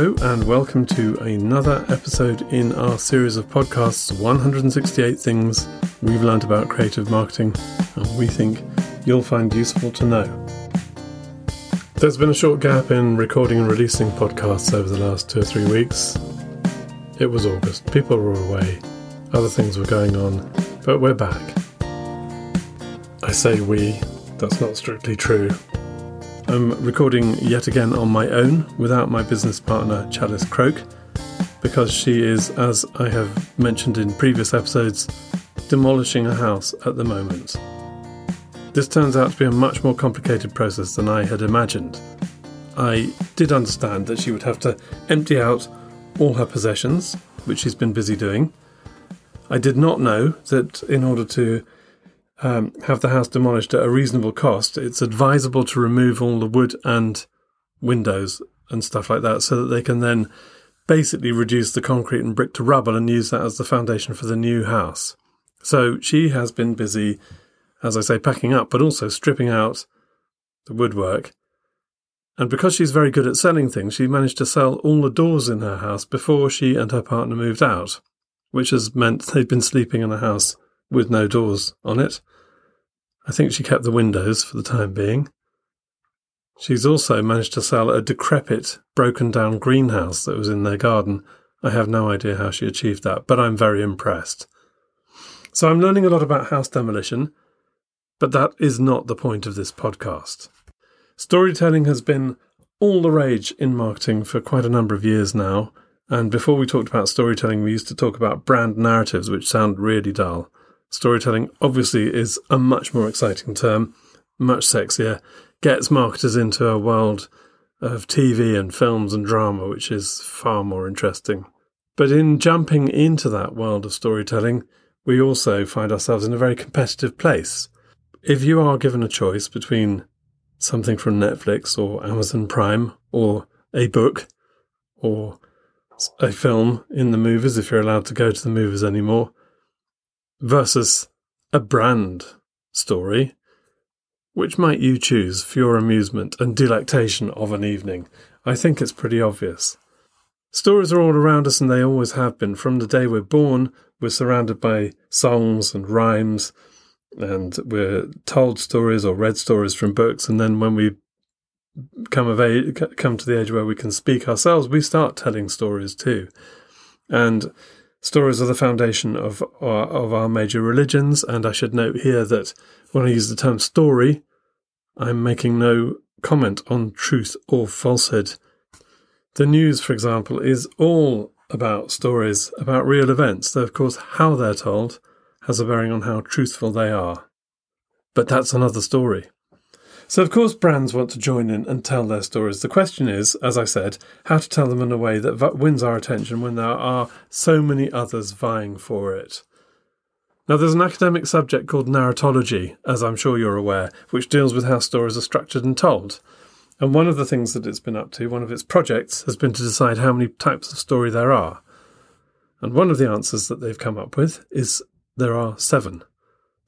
Hello, and welcome to another episode in our series of podcasts 168 Things We've Learned About Creative Marketing and we think you'll find useful to know. There's been a short gap in recording and releasing podcasts over the last two or three weeks. It was August, people were away, other things were going on, but we're back. I say we, that's not strictly true. I'm recording yet again on my own without my business partner Chalice Croak because she is, as I have mentioned in previous episodes, demolishing a house at the moment. This turns out to be a much more complicated process than I had imagined. I did understand that she would have to empty out all her possessions, which she's been busy doing. I did not know that in order to um, have the house demolished at a reasonable cost, it's advisable to remove all the wood and windows and stuff like that so that they can then basically reduce the concrete and brick to rubble and use that as the foundation for the new house. So she has been busy, as I say, packing up, but also stripping out the woodwork. And because she's very good at selling things, she managed to sell all the doors in her house before she and her partner moved out, which has meant they've been sleeping in a house with no doors on it. I think she kept the windows for the time being. She's also managed to sell a decrepit, broken down greenhouse that was in their garden. I have no idea how she achieved that, but I'm very impressed. So I'm learning a lot about house demolition, but that is not the point of this podcast. Storytelling has been all the rage in marketing for quite a number of years now, and before we talked about storytelling, we used to talk about brand narratives, which sound really dull. Storytelling obviously is a much more exciting term, much sexier, gets marketers into a world of TV and films and drama, which is far more interesting. But in jumping into that world of storytelling, we also find ourselves in a very competitive place. If you are given a choice between something from Netflix or Amazon Prime or a book or a film in the movies, if you're allowed to go to the movies anymore, versus a brand story, which might you choose for your amusement and delectation of an evening? I think it's pretty obvious. Stories are all around us and they always have been. From the day we're born, we're surrounded by songs and rhymes, and we're told stories or read stories from books. And then when we come of age, come to the age where we can speak ourselves, we start telling stories too. And Stories are the foundation of our, of our major religions, and I should note here that when I use the term story, I'm making no comment on truth or falsehood. The news, for example, is all about stories, about real events, though, of course, how they're told has a bearing on how truthful they are. But that's another story. So, of course, brands want to join in and tell their stories. The question is, as I said, how to tell them in a way that wins our attention when there are so many others vying for it. Now, there's an academic subject called narratology, as I'm sure you're aware, which deals with how stories are structured and told. And one of the things that it's been up to, one of its projects, has been to decide how many types of story there are. And one of the answers that they've come up with is there are seven.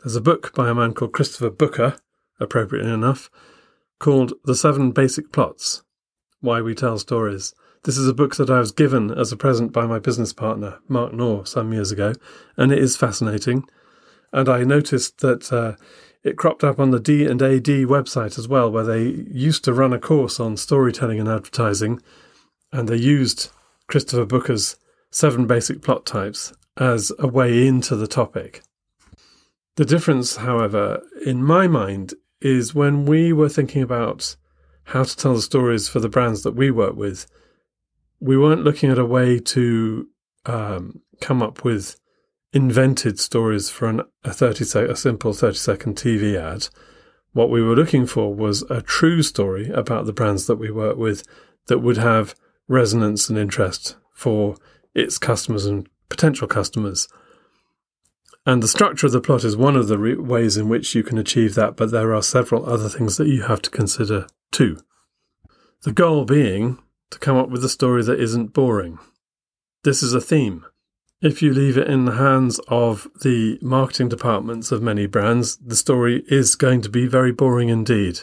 There's a book by a man called Christopher Booker appropriately enough, called The Seven Basic Plots Why We Tell Stories. This is a book that I was given as a present by my business partner, Mark Knorr, some years ago, and it is fascinating. And I noticed that uh, it cropped up on the D and AD website as well, where they used to run a course on storytelling and advertising, and they used Christopher Booker's seven basic plot types as a way into the topic. The difference, however, in my mind, is when we were thinking about how to tell the stories for the brands that we work with, we weren't looking at a way to um, come up with invented stories for an, a 30 sec- a simple 30 second TV ad. What we were looking for was a true story about the brands that we work with that would have resonance and interest for its customers and potential customers. And the structure of the plot is one of the re- ways in which you can achieve that, but there are several other things that you have to consider too. The goal being to come up with a story that isn't boring. This is a theme. If you leave it in the hands of the marketing departments of many brands, the story is going to be very boring indeed.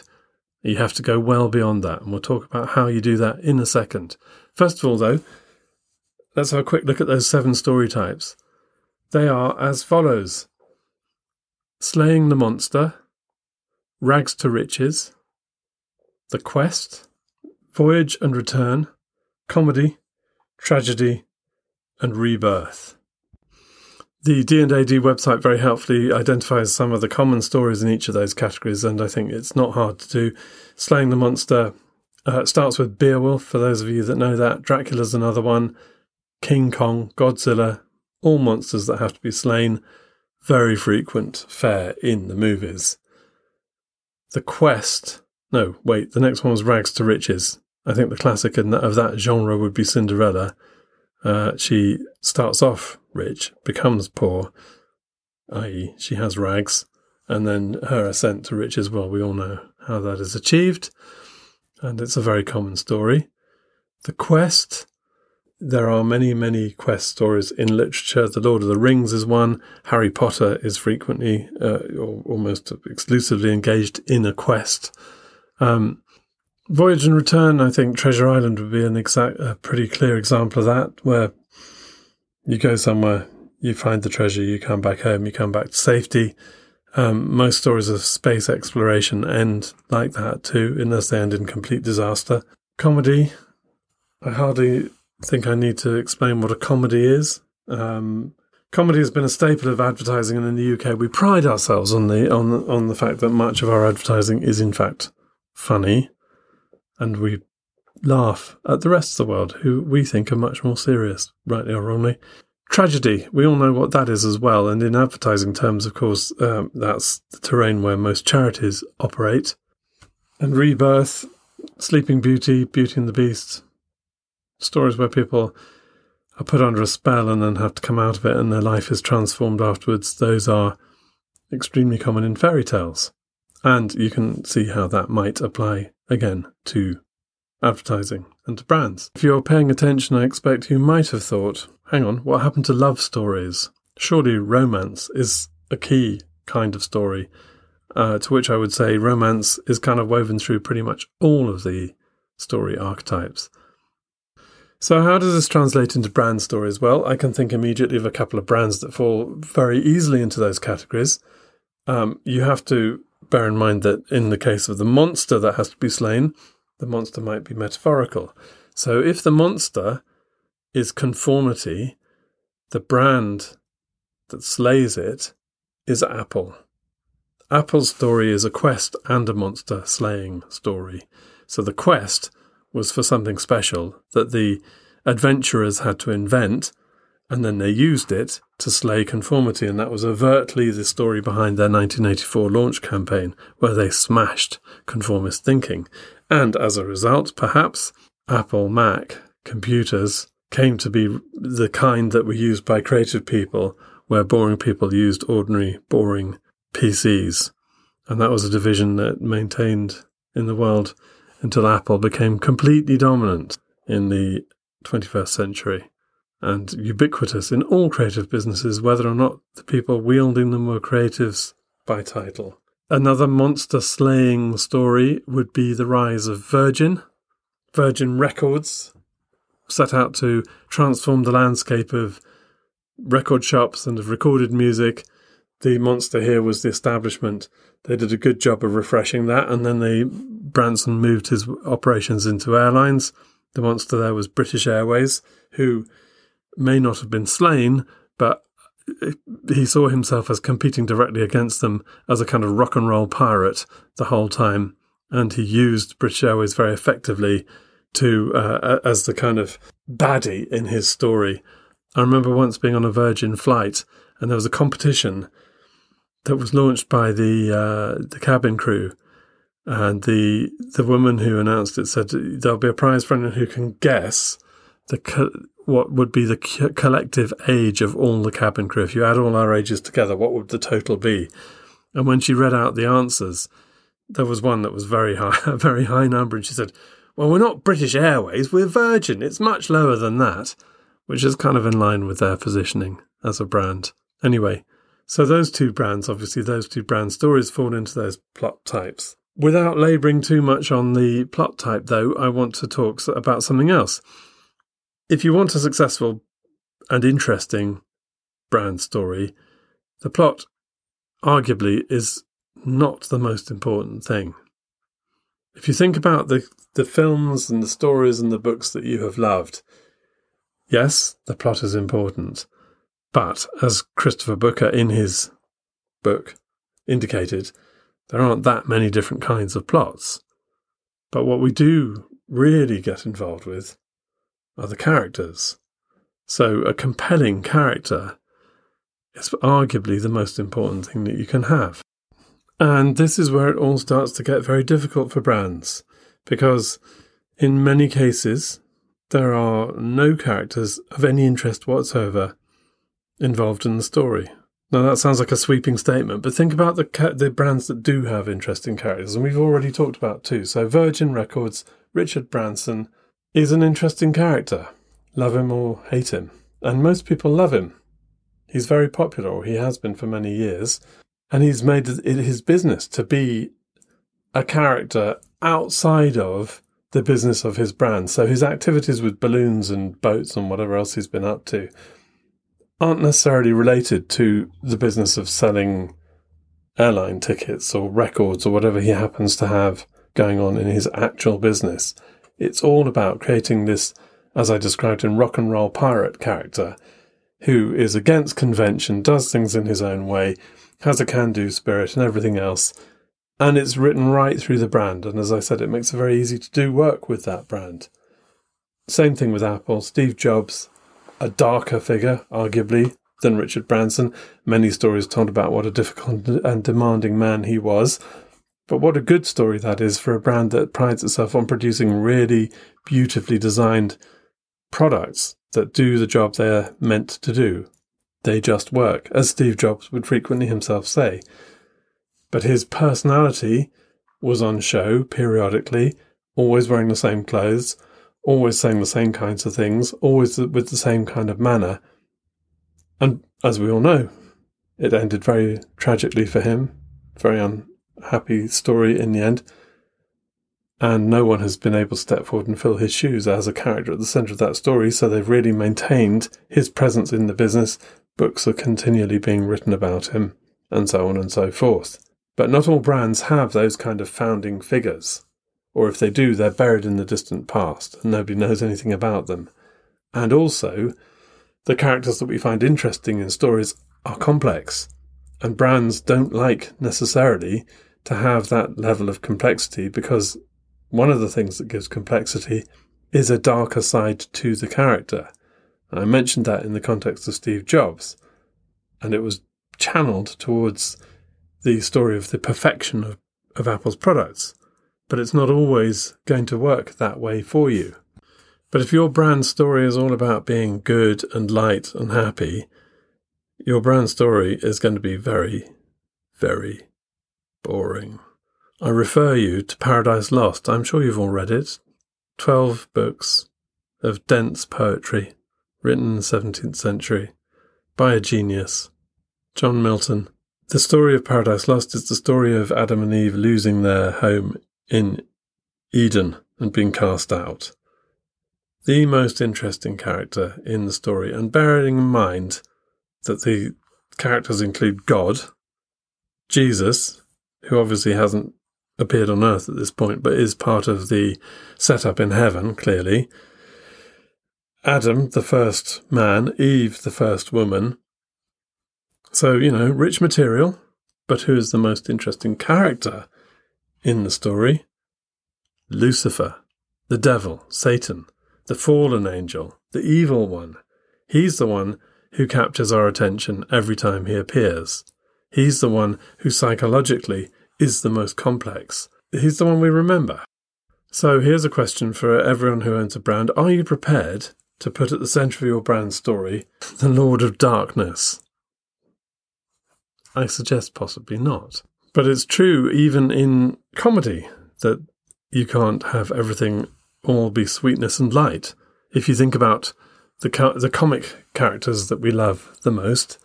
You have to go well beyond that, and we'll talk about how you do that in a second. First of all, though, let's have a quick look at those seven story types. They are as follows Slaying the Monster, Rags to Riches, The Quest, Voyage and Return, Comedy, Tragedy, and Rebirth. The D&AD website very helpfully identifies some of the common stories in each of those categories, and I think it's not hard to do. Slaying the Monster uh, starts with Beowulf, for those of you that know that. Dracula's another one. King Kong, Godzilla, all monsters that have to be slain. Very frequent fare in the movies. The Quest. No, wait, the next one was Rags to Riches. I think the classic of that genre would be Cinderella. Uh, she starts off rich, becomes poor, i.e., she has rags, and then her ascent to riches. Well, we all know how that is achieved, and it's a very common story. The quest. There are many, many quest stories in literature. The Lord of the Rings is one. Harry Potter is frequently, uh, or almost exclusively engaged in a quest. Um, Voyage and Return, I think Treasure Island would be an exact, a pretty clear example of that, where you go somewhere, you find the treasure, you come back home, you come back to safety. Um, most stories of space exploration end like that too, unless they end in complete disaster. Comedy, I hardly think I need to explain what a comedy is. Um, comedy has been a staple of advertising, and in the UK, we pride ourselves on the on on the fact that much of our advertising is in fact funny and we laugh at the rest of the world, who we think are much more serious, rightly or wrongly. Tragedy, we all know what that is as well, and in advertising terms, of course, um, that's the terrain where most charities operate. And rebirth, Sleeping Beauty, Beauty and the Beast, stories where people are put under a spell and then have to come out of it and their life is transformed afterwards, those are extremely common in fairy tales. And you can see how that might apply again to advertising and to brands. If you're paying attention, I expect you might have thought, hang on, what happened to love stories? Surely romance is a key kind of story. Uh, to which I would say romance is kind of woven through pretty much all of the story archetypes. So, how does this translate into brand stories? Well, I can think immediately of a couple of brands that fall very easily into those categories. Um, you have to bear in mind that in the case of the monster that has to be slain, the monster might be metaphorical. So if the monster is conformity, the brand that slays it is Apple. Apple's story is a quest and a monster slaying story. So the quest was for something special that the adventurers had to invent and then they used it to slay conformity, and that was overtly the story behind their 1984 launch campaign, where they smashed conformist thinking. And as a result, perhaps, Apple Mac computers came to be the kind that were used by creative people, where boring people used ordinary, boring PCs. And that was a division that maintained in the world until Apple became completely dominant in the 21st century and ubiquitous in all creative businesses, whether or not the people wielding them were creatives by title. Another monster slaying story would be the rise of Virgin. Virgin Records set out to transform the landscape of record shops and of recorded music. The monster here was the establishment. They did a good job of refreshing that, and then they Branson moved his operations into airlines. The monster there was British Airways, who may not have been slain, but he saw himself as competing directly against them as a kind of rock and roll pirate the whole time, and he used British Airways very effectively to uh, as the kind of baddie in his story. I remember once being on a Virgin flight, and there was a competition that was launched by the uh, the cabin crew, and the the woman who announced it said there'll be a prize for anyone who can guess the what would be the collective age of all the cabin crew. If you add all our ages together, what would the total be? And when she read out the answers, there was one that was very high, a very high number, and she said, "Well, we're not British Airways, we're Virgin. It's much lower than that," which is kind of in line with their positioning as a brand. Anyway, so those two brands, obviously, those two brand stories fall into those plot types. Without labouring too much on the plot type, though, I want to talk about something else if you want a successful and interesting brand story, the plot arguably is not the most important thing. If you think about the, the films and the stories and the books that you have loved, yes, the plot is important. But as Christopher Booker in his book indicated, there aren't that many different kinds of plots. But what we do really get involved with are the characters. So a compelling character is arguably the most important thing that you can have. And this is where it all starts to get very difficult for brands because in many cases there are no characters of any interest whatsoever involved in the story. Now that sounds like a sweeping statement, but think about the ca- the brands that do have interesting characters, and we've already talked about two. So Virgin Records, Richard Branson is an interesting character. Love him or hate him, and most people love him. He's very popular, or he has been for many years, and he's made it his business to be a character outside of the business of his brand. So his activities with balloons and boats and whatever else he's been up to aren't necessarily related to the business of selling airline tickets or records or whatever he happens to have going on in his actual business. It's all about creating this, as I described in Rock and Roll Pirate character, who is against convention, does things in his own way, has a can do spirit and everything else. And it's written right through the brand. And as I said, it makes it very easy to do work with that brand. Same thing with Apple. Steve Jobs a darker figure, arguably, than Richard Branson. Many stories told about what a difficult and demanding man he was. But what a good story that is for a brand that prides itself on producing really beautifully designed products that do the job they're meant to do. They just work, as Steve Jobs would frequently himself say. But his personality was on show periodically, always wearing the same clothes, always saying the same kinds of things, always with the same kind of manner. And as we all know, it ended very tragically for him, very unhappy story in the end. And no one has been able to step forward and fill his shoes as a character at the centre of that story, so they've really maintained his presence in the business. Books are continually being written about him, and so on and so forth. But not all brands have those kind of founding figures or if they do, they're buried in the distant past and nobody knows anything about them. And also, the characters that we find interesting in stories are complex, and brands don't like necessarily to have that level of complexity because one of the things that gives complexity is a darker side to the character. I mentioned that in the context of Steve Jobs, and it was channeled towards the story of the perfection of, of Apple's products but it's not always going to work that way for you. But if your brand story is all about being good and light and happy, your brand story is going to be very, very boring. I refer you to Paradise Lost. I'm sure you've all read it. Twelve books of dense poetry written in the 17th century by a genius, John Milton. The story of Paradise Lost is the story of Adam and Eve losing their home in Eden and being cast out. The most interesting character in the story, and bearing in mind that the characters include God, Jesus, who obviously hasn't appeared on earth at this point, but is part of the setup in heaven, clearly. Adam, the first man, Eve, the first woman. So, you know, rich material, but who is the most interesting character in the story Lucifer, the devil, Satan, the fallen angel, the evil one. He's the one who captures our attention every time he appears. He's the one who psychologically is the most complex. He's the one we remember. So here's a question for everyone who owns a brand. Are you prepared to put at the centre of your brand story the Lord of Darkness? I suggest possibly not. But it's true even in comedy that you can't have everything all be sweetness and light. If you think about the co- the comic characters that we love the most,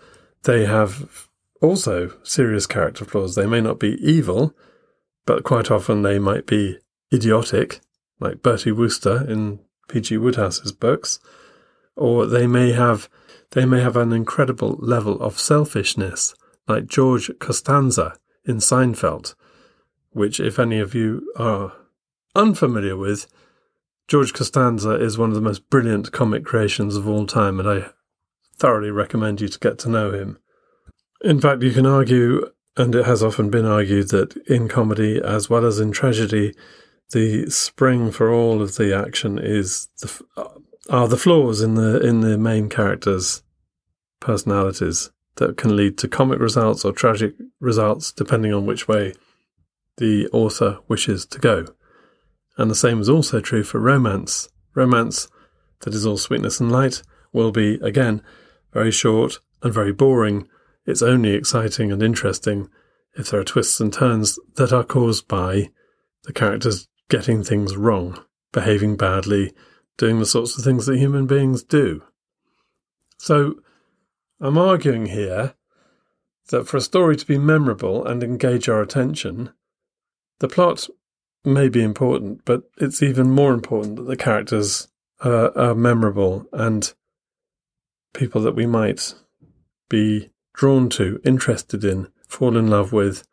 they have also serious character flaws. They may not be evil, but quite often they might be idiotic, like Bertie Wooster in P.G. Wodehouse's books. or they may have they may have an incredible level of selfishness, like George Costanza in Seinfeld, which, if any of you are unfamiliar with, George Costanza is one of the most brilliant comic creations of all time, and I thoroughly recommend you to get to know him. In fact, you can argue, and it has often been argued, that in comedy as well as in tragedy, the spring for all of the action is the, uh, are the flaws in the in the main characters' personalities that can lead to comic results or tragic results, depending on which way the author wishes to go. And the same is also true for romance. Romance that is all sweetness and light will be, again, very short and very boring. It's only exciting and interesting if there are twists and turns that are caused by the characters getting things wrong, behaving badly, doing the sorts of things that human beings do. So, I'm arguing here that for a story to be memorable and engage our attention, the plot may be important, but it's even more important that the characters are, memorable and people that we might be drawn to, interested in, fall in love with,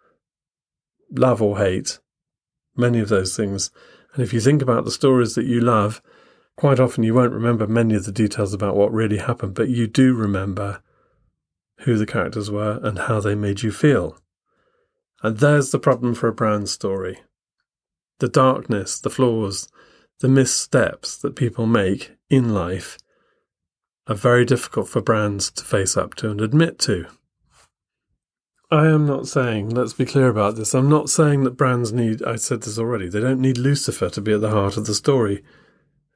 love or hate, many of those things. And if you think about the stories that you love, quite often you won't remember many of the details about what really happened, but you do remember who the characters were and how they made you feel. And there's the problem for a brand story the darkness, the flaws, the missteps that people make in life are very difficult for brands to face up to and admit to. I am not saying, let's be clear about this, I'm not saying that brands need, I said this already, they don't need Lucifer to be at the heart of the story.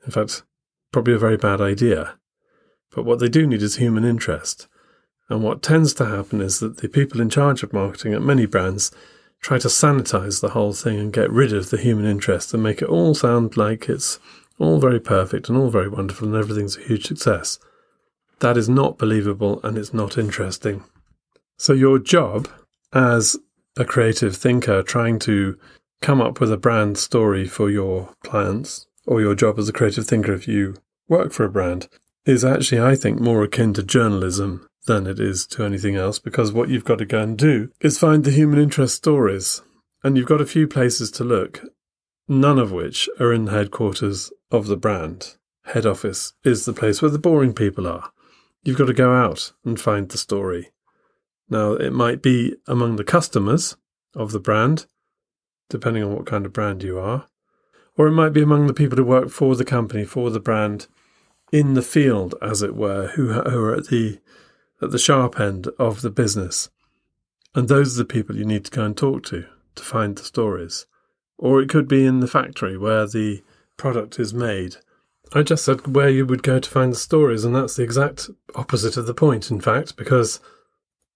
In fact, probably a very bad idea. But what they do need is human interest. And what tends to happen is that the people in charge of marketing at many brands try to sanitize the whole thing and get rid of the human interest and make it all sound like it's all very perfect and all very wonderful and everything's a huge success. That is not believable and it's not interesting. So, your job as a creative thinker trying to come up with a brand story for your clients, or your job as a creative thinker if you work for a brand, is actually, I think, more akin to journalism than it is to anything else because what you've got to go and do is find the human interest stories. And you've got a few places to look, none of which are in the headquarters of the brand. Head office is the place where the boring people are. You've got to go out and find the story. Now, it might be among the customers of the brand, depending on what kind of brand you are, or it might be among the people who work for the company, for the brand, in the field, as it were, who, who are at the at the sharp end of the business. And those are the people you need to go and talk to to find the stories. Or it could be in the factory where the product is made. I just said where you would go to find the stories, and that's the exact opposite of the point, in fact, because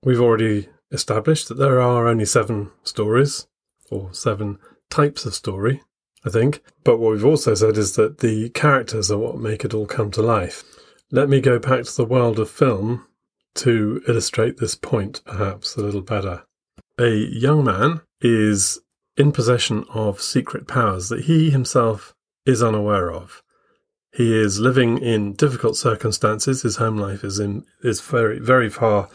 we've already established that there are only seven stories, or seven types of story, I think. But what we've also said is that the characters are what make it all come to life. Let me go back to the world of film to illustrate this point perhaps a little better. A young man is in possession of secret powers that he himself is unaware of. He is living in difficult circumstances. His home life is in is very very far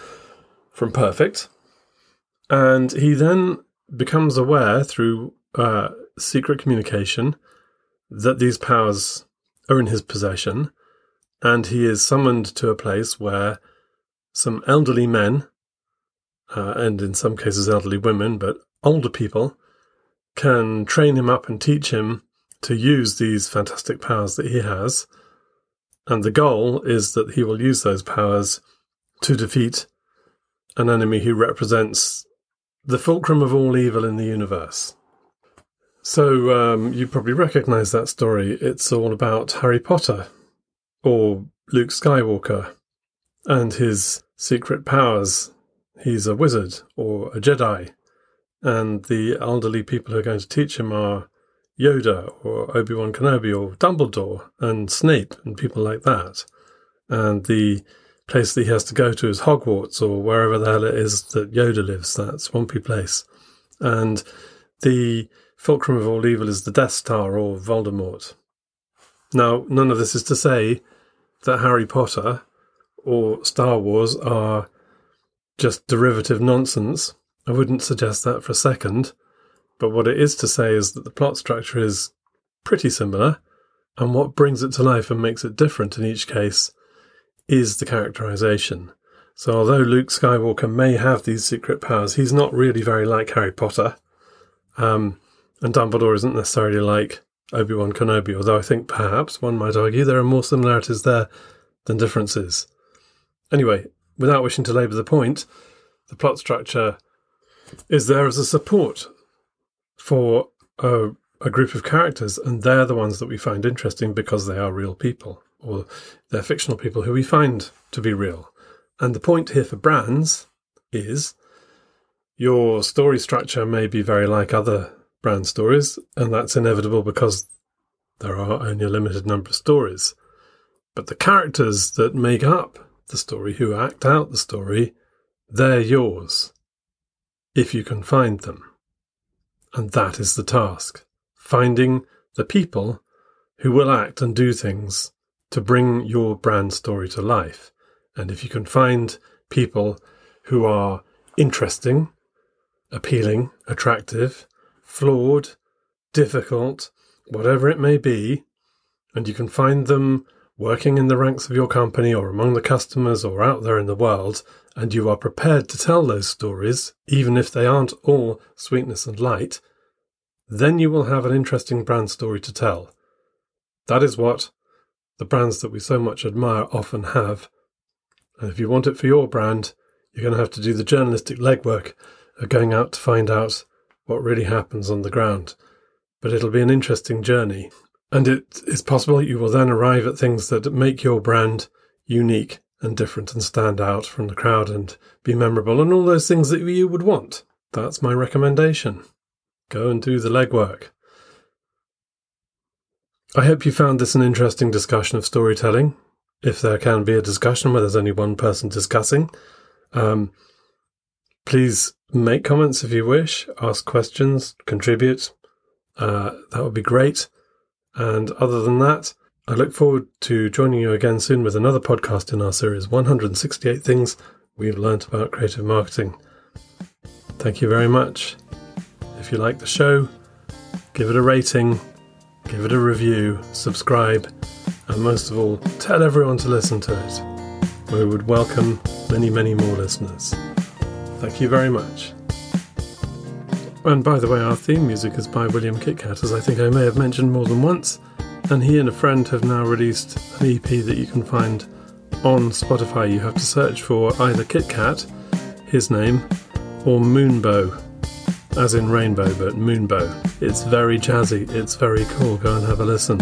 from perfect, and he then becomes aware through uh, secret communication that these powers are in his possession, and he is summoned to a place where some elderly men, uh, and in some cases elderly women, but older people, can train him up and teach him to use these fantastic powers that he has. And the goal is that he will use those powers to defeat an enemy who represents the fulcrum of all evil in the universe. So um, you probably recognize that story. It's all about Harry Potter or Luke Skywalker and his secret powers. He's a wizard or a Jedi, and the elderly people who are going to teach him are Yoda or Obi Wan Kenobi or Dumbledore and Snape and people like that. And the place that he has to go to is Hogwarts or wherever the hell it is that Yoda lives, that swampy place. And the fulcrum of all evil is the Death Star or Voldemort. Now, none of this is to say that Harry Potter or Star Wars are just derivative nonsense. I wouldn't suggest that for a second. But what it is to say is that the plot structure is pretty similar, and what brings it to life and makes it different in each case is the characterization. So, although Luke Skywalker may have these secret powers, he's not really very like Harry Potter. Um, and Dumbledore isn't necessarily like Obi Wan Kenobi, although I think perhaps one might argue there are more similarities there than differences. Anyway, without wishing to labour the point, the plot structure is there as a support for a, a group of characters, and they're the ones that we find interesting because they are real people, or they're fictional people who we find to be real. And the point here for brands is your story structure may be very like other brand stories, and that's inevitable because there are only a limited number of stories. But the characters that make up the story, who act out the story, they're yours, if you can find them. And that is the task finding the people who will act and do things to bring your brand story to life. And if you can find people who are interesting, appealing, attractive, flawed, difficult, whatever it may be, and you can find them working in the ranks of your company or among the customers or out there in the world, and you are prepared to tell those stories, even if they aren't all sweetness and light, then you will have an interesting brand story to tell. That is what the brands that we so much admire often have, and if you want it for your brand, you're going to have to do the journalistic legwork of going out to find out what really happens on the ground. But it'll be an interesting journey. And it is possible you will then arrive at things that make your brand unique and different and stand out from the crowd and be memorable and all those things that you would want. That's my recommendation. Go and do the legwork. I hope you found this an interesting discussion of storytelling if there can be a discussion where there's only one person discussing. Um, please make comments if you wish, ask questions, contribute. Uh, that would be great. And other than that, I look forward to joining you again soon with another podcast in our series 168 Things We've Learned About Creative Marketing. Thank you very much. If you like the show, give it a rating, give it a review, subscribe and most of all, tell everyone to listen to it. We would welcome many, many more listeners. Thank you very much. And by the way, our theme music is by William Kitcat, as I think I may have mentioned more than once. And he and a friend have now released an EP that you can find on Spotify. You have to search for either Kitcat, his name, or Moonbow, as in rainbow, but Moonbow. It's very jazzy, it's very cool. Go and have a listen.